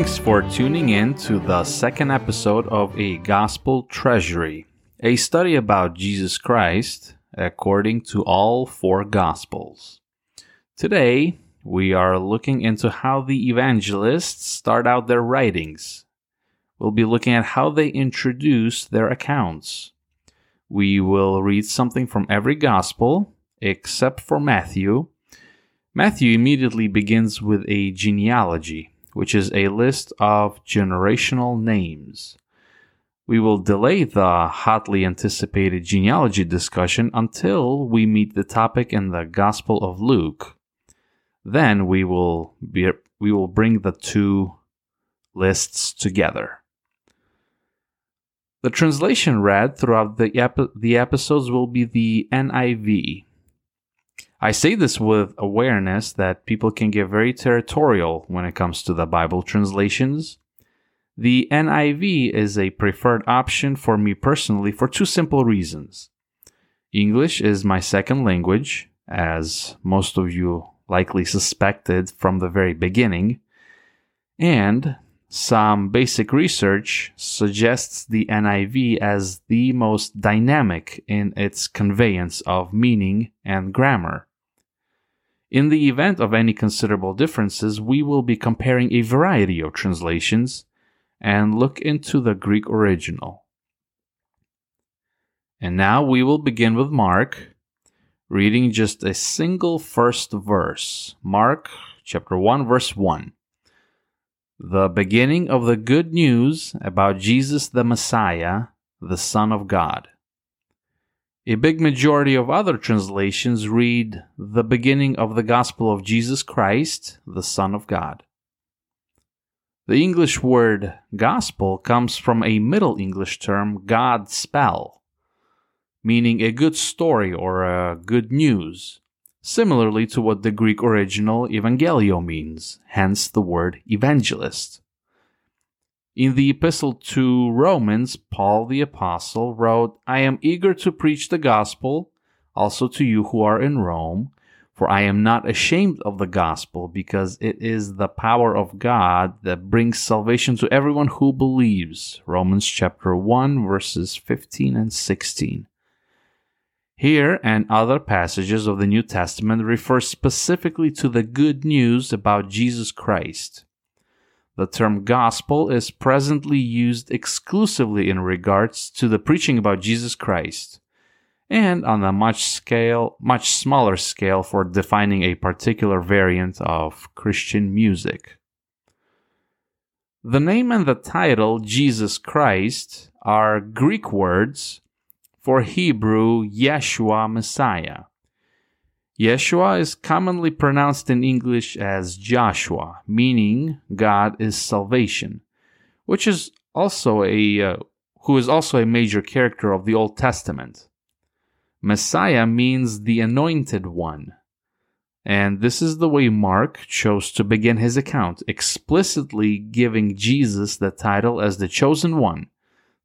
Thanks for tuning in to the second episode of A Gospel Treasury, a study about Jesus Christ according to all four Gospels. Today, we are looking into how the evangelists start out their writings. We'll be looking at how they introduce their accounts. We will read something from every Gospel except for Matthew. Matthew immediately begins with a genealogy which is a list of generational names. We will delay the hotly anticipated genealogy discussion until we meet the topic in the Gospel of Luke. Then we will be, we will bring the two lists together. The translation read throughout the, epi- the episodes will be the NIV, I say this with awareness that people can get very territorial when it comes to the Bible translations. The NIV is a preferred option for me personally for two simple reasons. English is my second language, as most of you likely suspected from the very beginning, and some basic research suggests the NIV as the most dynamic in its conveyance of meaning and grammar. In the event of any considerable differences, we will be comparing a variety of translations and look into the Greek original. And now we will begin with Mark, reading just a single first verse. Mark chapter 1, verse 1. The beginning of the good news about Jesus the Messiah, the Son of God. A big majority of other translations read the beginning of the gospel of Jesus Christ, the Son of God. The English word gospel comes from a Middle English term, God spell, meaning a good story or a good news, similarly to what the Greek original evangelio means, hence the word evangelist. In the epistle to Romans, Paul the Apostle wrote, I am eager to preach the gospel also to you who are in Rome, for I am not ashamed of the gospel, because it is the power of God that brings salvation to everyone who believes. Romans chapter 1, verses 15 and 16. Here and other passages of the New Testament refer specifically to the good news about Jesus Christ. The term gospel is presently used exclusively in regards to the preaching about Jesus Christ, and on a much scale, much smaller scale for defining a particular variant of Christian music. The name and the title Jesus Christ are Greek words for Hebrew Yeshua Messiah. Yeshua is commonly pronounced in English as Joshua, meaning God is salvation, which is also a uh, who is also a major character of the Old Testament. Messiah means the anointed one. And this is the way Mark chose to begin his account, explicitly giving Jesus the title as the chosen one,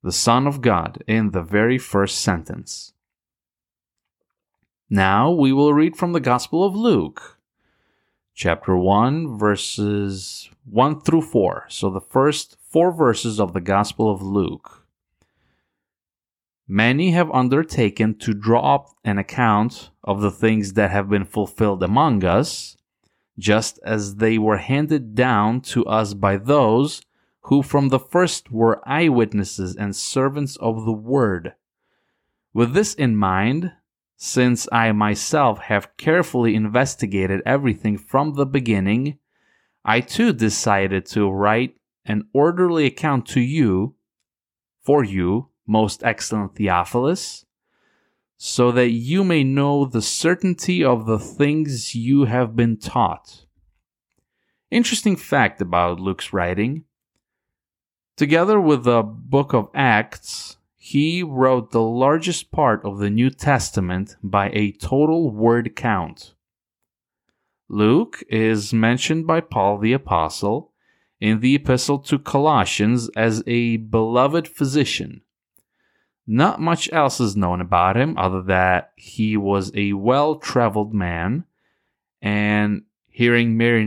the Son of God, in the very first sentence. Now we will read from the Gospel of Luke, chapter 1, verses 1 through 4. So the first four verses of the Gospel of Luke. Many have undertaken to draw up an account of the things that have been fulfilled among us, just as they were handed down to us by those who from the first were eyewitnesses and servants of the word. With this in mind, since I myself have carefully investigated everything from the beginning, I too decided to write an orderly account to you, for you, most excellent Theophilus, so that you may know the certainty of the things you have been taught. Interesting fact about Luke's writing. Together with the book of Acts, he wrote the largest part of the New Testament by a total word count. Luke is mentioned by Paul the Apostle in the epistle to Colossians as a beloved physician. Not much else is known about him other that he was a well traveled man, and hearing Mary,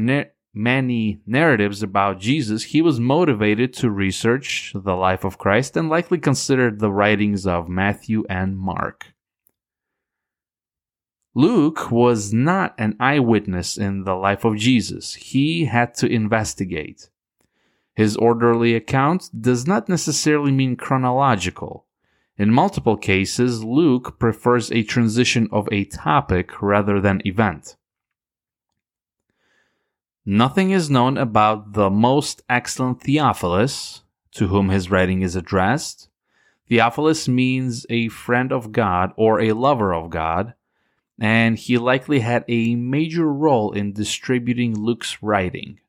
many narratives about Jesus, he was motivated to research the life of Christ and likely considered the writings of Matthew and Mark. Luke was not an eyewitness in the life of Jesus. He had to investigate. His orderly account does not necessarily mean chronological. In multiple cases, Luke prefers a transition of a topic rather than event. Nothing is known about the most excellent Theophilus, to whom his writing is addressed. Theophilus means a friend of God or a lover of God, and he likely had a major role in distributing Luke's writing.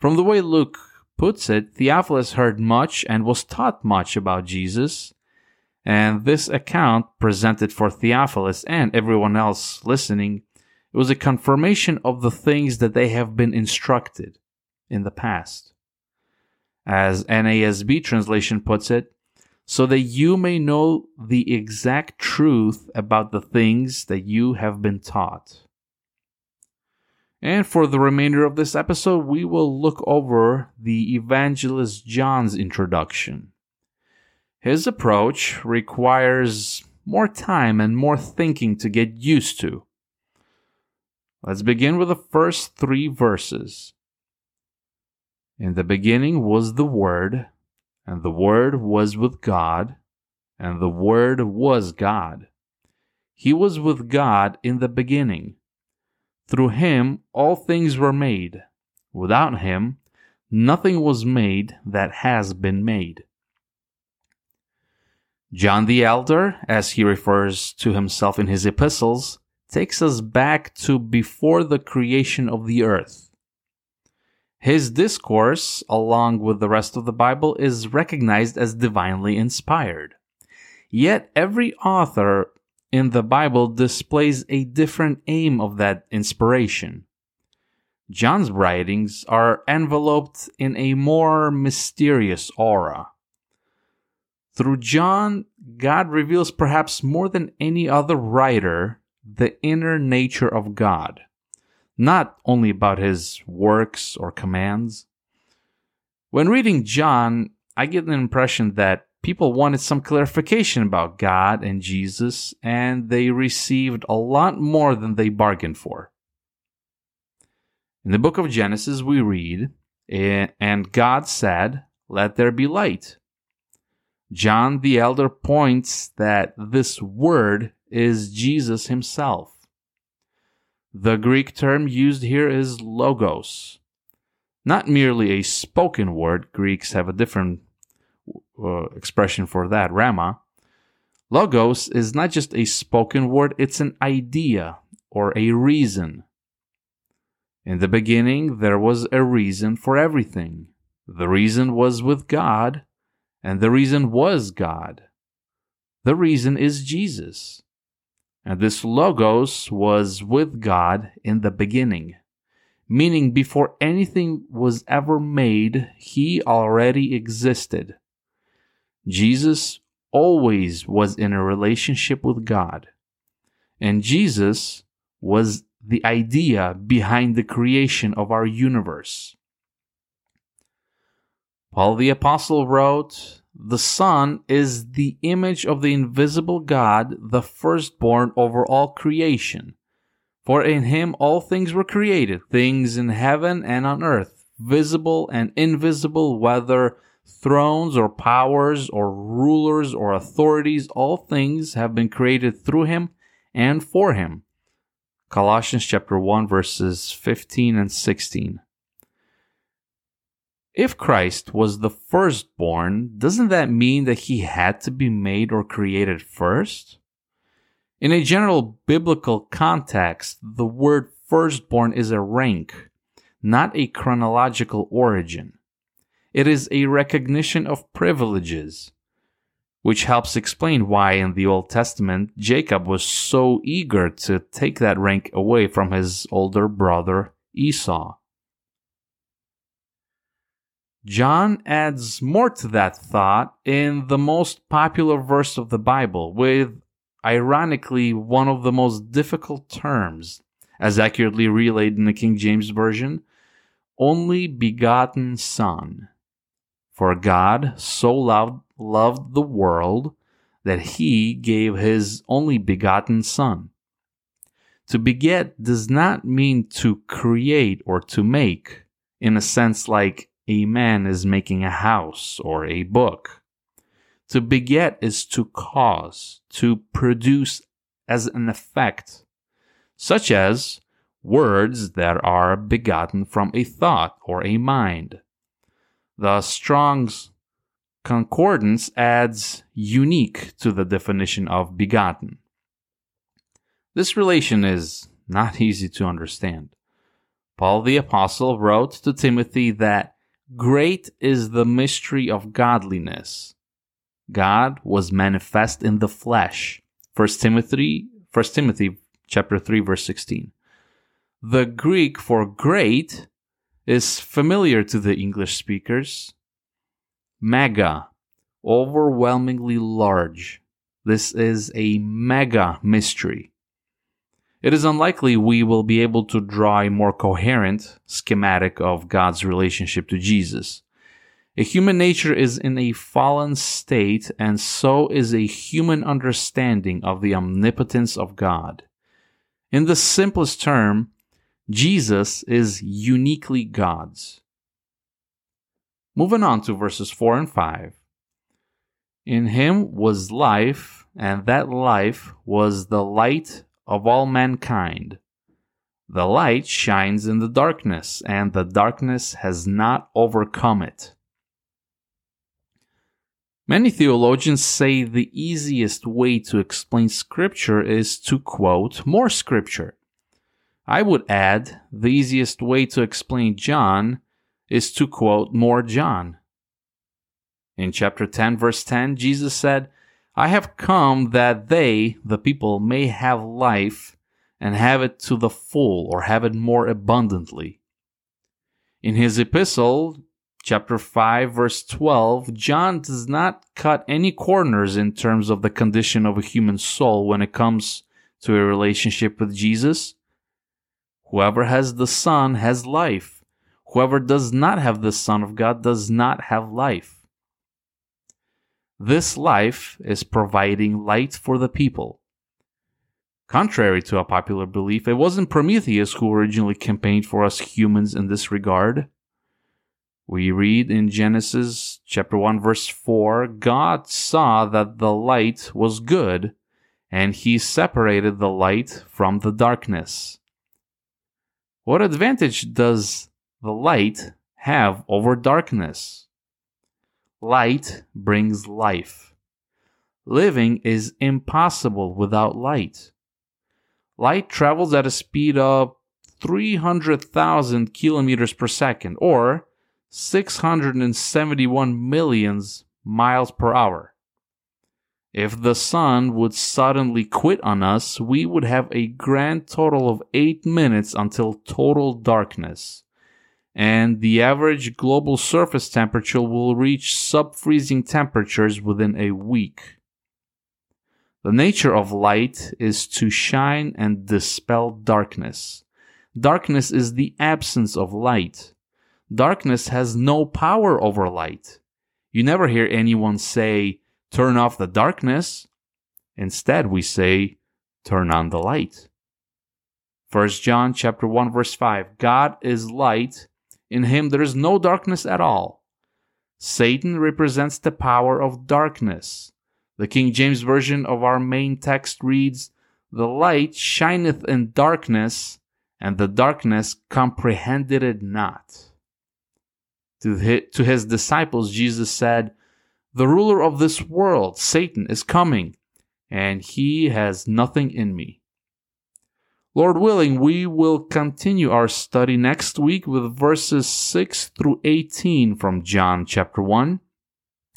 From the way Luke puts it, Theophilus heard much and was taught much about Jesus, and this account presented for Theophilus and everyone else listening it was a confirmation of the things that they have been instructed in the past. As NASB translation puts it, so that you may know the exact truth about the things that you have been taught. And for the remainder of this episode, we will look over the evangelist John's introduction. His approach requires more time and more thinking to get used to. Let's begin with the first three verses. In the beginning was the Word, and the Word was with God, and the Word was God. He was with God in the beginning. Through him all things were made. Without him, nothing was made that has been made. John the Elder, as he refers to himself in his epistles, takes us back to before the creation of the earth. His discourse, along with the rest of the Bible, is recognized as divinely inspired. Yet every author in the Bible displays a different aim of that inspiration. John's writings are enveloped in a more mysterious aura. Through John, God reveals perhaps more than any other writer the inner nature of God, not only about his works or commands. When reading John, I get the impression that people wanted some clarification about God and Jesus, and they received a lot more than they bargained for. In the book of Genesis, we read, And God said, Let there be light. John the Elder points that this word is Jesus himself. The Greek term used here is logos. Not merely a spoken word, Greeks have a different uh, expression for that, rhema. Logos is not just a spoken word, it's an idea or a reason. In the beginning, there was a reason for everything. The reason was with God, and the reason was God. The reason is Jesus. And this Logos was with God in the beginning, meaning before anything was ever made, he already existed. Jesus always was in a relationship with God. And Jesus was the idea behind the creation of our universe. Paul the Apostle wrote, the Son is the image of the invisible God, the firstborn over all creation. For in him all things were created, things in heaven and on earth, visible and invisible, whether thrones or powers or rulers or authorities, all things have been created through him and for him. Colossians chapter 1 verses 15 and 16. If Christ was the firstborn, doesn't that mean that he had to be made or created first? In a general biblical context, the word firstborn is a rank, not a chronological origin. It is a recognition of privileges, which helps explain why in the Old Testament Jacob was so eager to take that rank away from his older brother Esau. John adds more to that thought in the most popular verse of the Bible, with ironically one of the most difficult terms, as accurately relayed in the King James Version, only begotten Son. For God so loved, loved the world that he gave his only begotten Son. To beget does not mean to create or to make, in a sense like a man is making a house or a book. To beget is to cause, to produce as an effect, such as words that are begotten from a thought or a mind. The Strong's Concordance adds unique to the definition of begotten. This relation is not easy to understand. Paul the Apostle wrote to Timothy that great is the mystery of godliness. God was manifest in the flesh. 1 Timothy 1 Timothy chapter 3 verse 16. The Greek for great is familiar to the English speakers. Mega, overwhelmingly large. This is a mega mystery. It is unlikely we will be able to draw a more coherent schematic of God's relationship to Jesus. A human nature is in a fallen state, and so is a human understanding of the omnipotence of God. In the simplest term, Jesus is uniquely God's. Moving on to verses 4 and 5. In him was life, and that life was the light of all mankind. The light shines in the darkness, and the darkness has not overcome it. Many theologians say the easiest way to explain Scripture is to quote more Scripture. I would add the easiest way to explain John is to quote more John. In chapter 10, verse 10, Jesus said, I have come that they, the people, may have life and have it to the full or have it more abundantly. In his epistle, chapter 5 verse 12 john does not cut any corners in terms of the condition of a human soul when it comes to a relationship with jesus. Whoever has the son has life. Whoever does not have the son of god does not have life this life is providing light for the people Contrary to a popular belief, it wasn't Prometheus who originally campaigned for us humans in this regard. We read in Genesis chapter 1 verse 4, God saw that the light was good, and he separated the light from the darkness. What advantage does the light have over darkness? Light brings life. Living is impossible without light. Light travels at a speed of 300,000 kilometers per second, or 671 millions miles per hour. If the sun would suddenly quit on us, we would have a grand total of 8 minutes until total darkness. And the average global surface temperature will reach sub freezing temperatures within a week. The nature of light is to shine and dispel darkness. Darkness is the absence of light. Darkness has no power over light. You never hear anyone say, turn off the darkness. Instead, we say, turn on the light. 1 John chapter 1 verse 5 God is light in him there is no darkness at all. Satan represents the power of darkness. The King James version of our main text reads the light shineth in darkness and the darkness comprehended it not. To his, disciples, Jesus said, The ruler of this world, Satan, is coming, and he has nothing in me. Lord willing, we will continue our study next week with verses 6 through 18 from John chapter 1.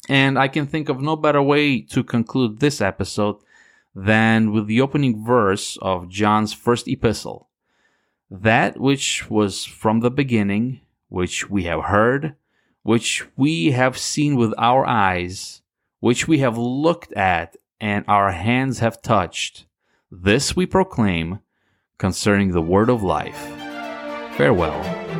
And I can think of no better way to conclude this episode than with the opening verse of John's first epistle. That which was from the beginning, which we have heard, which we have seen with our eyes, which we have looked at and our hands have touched. This we proclaim concerning the word of life. Farewell.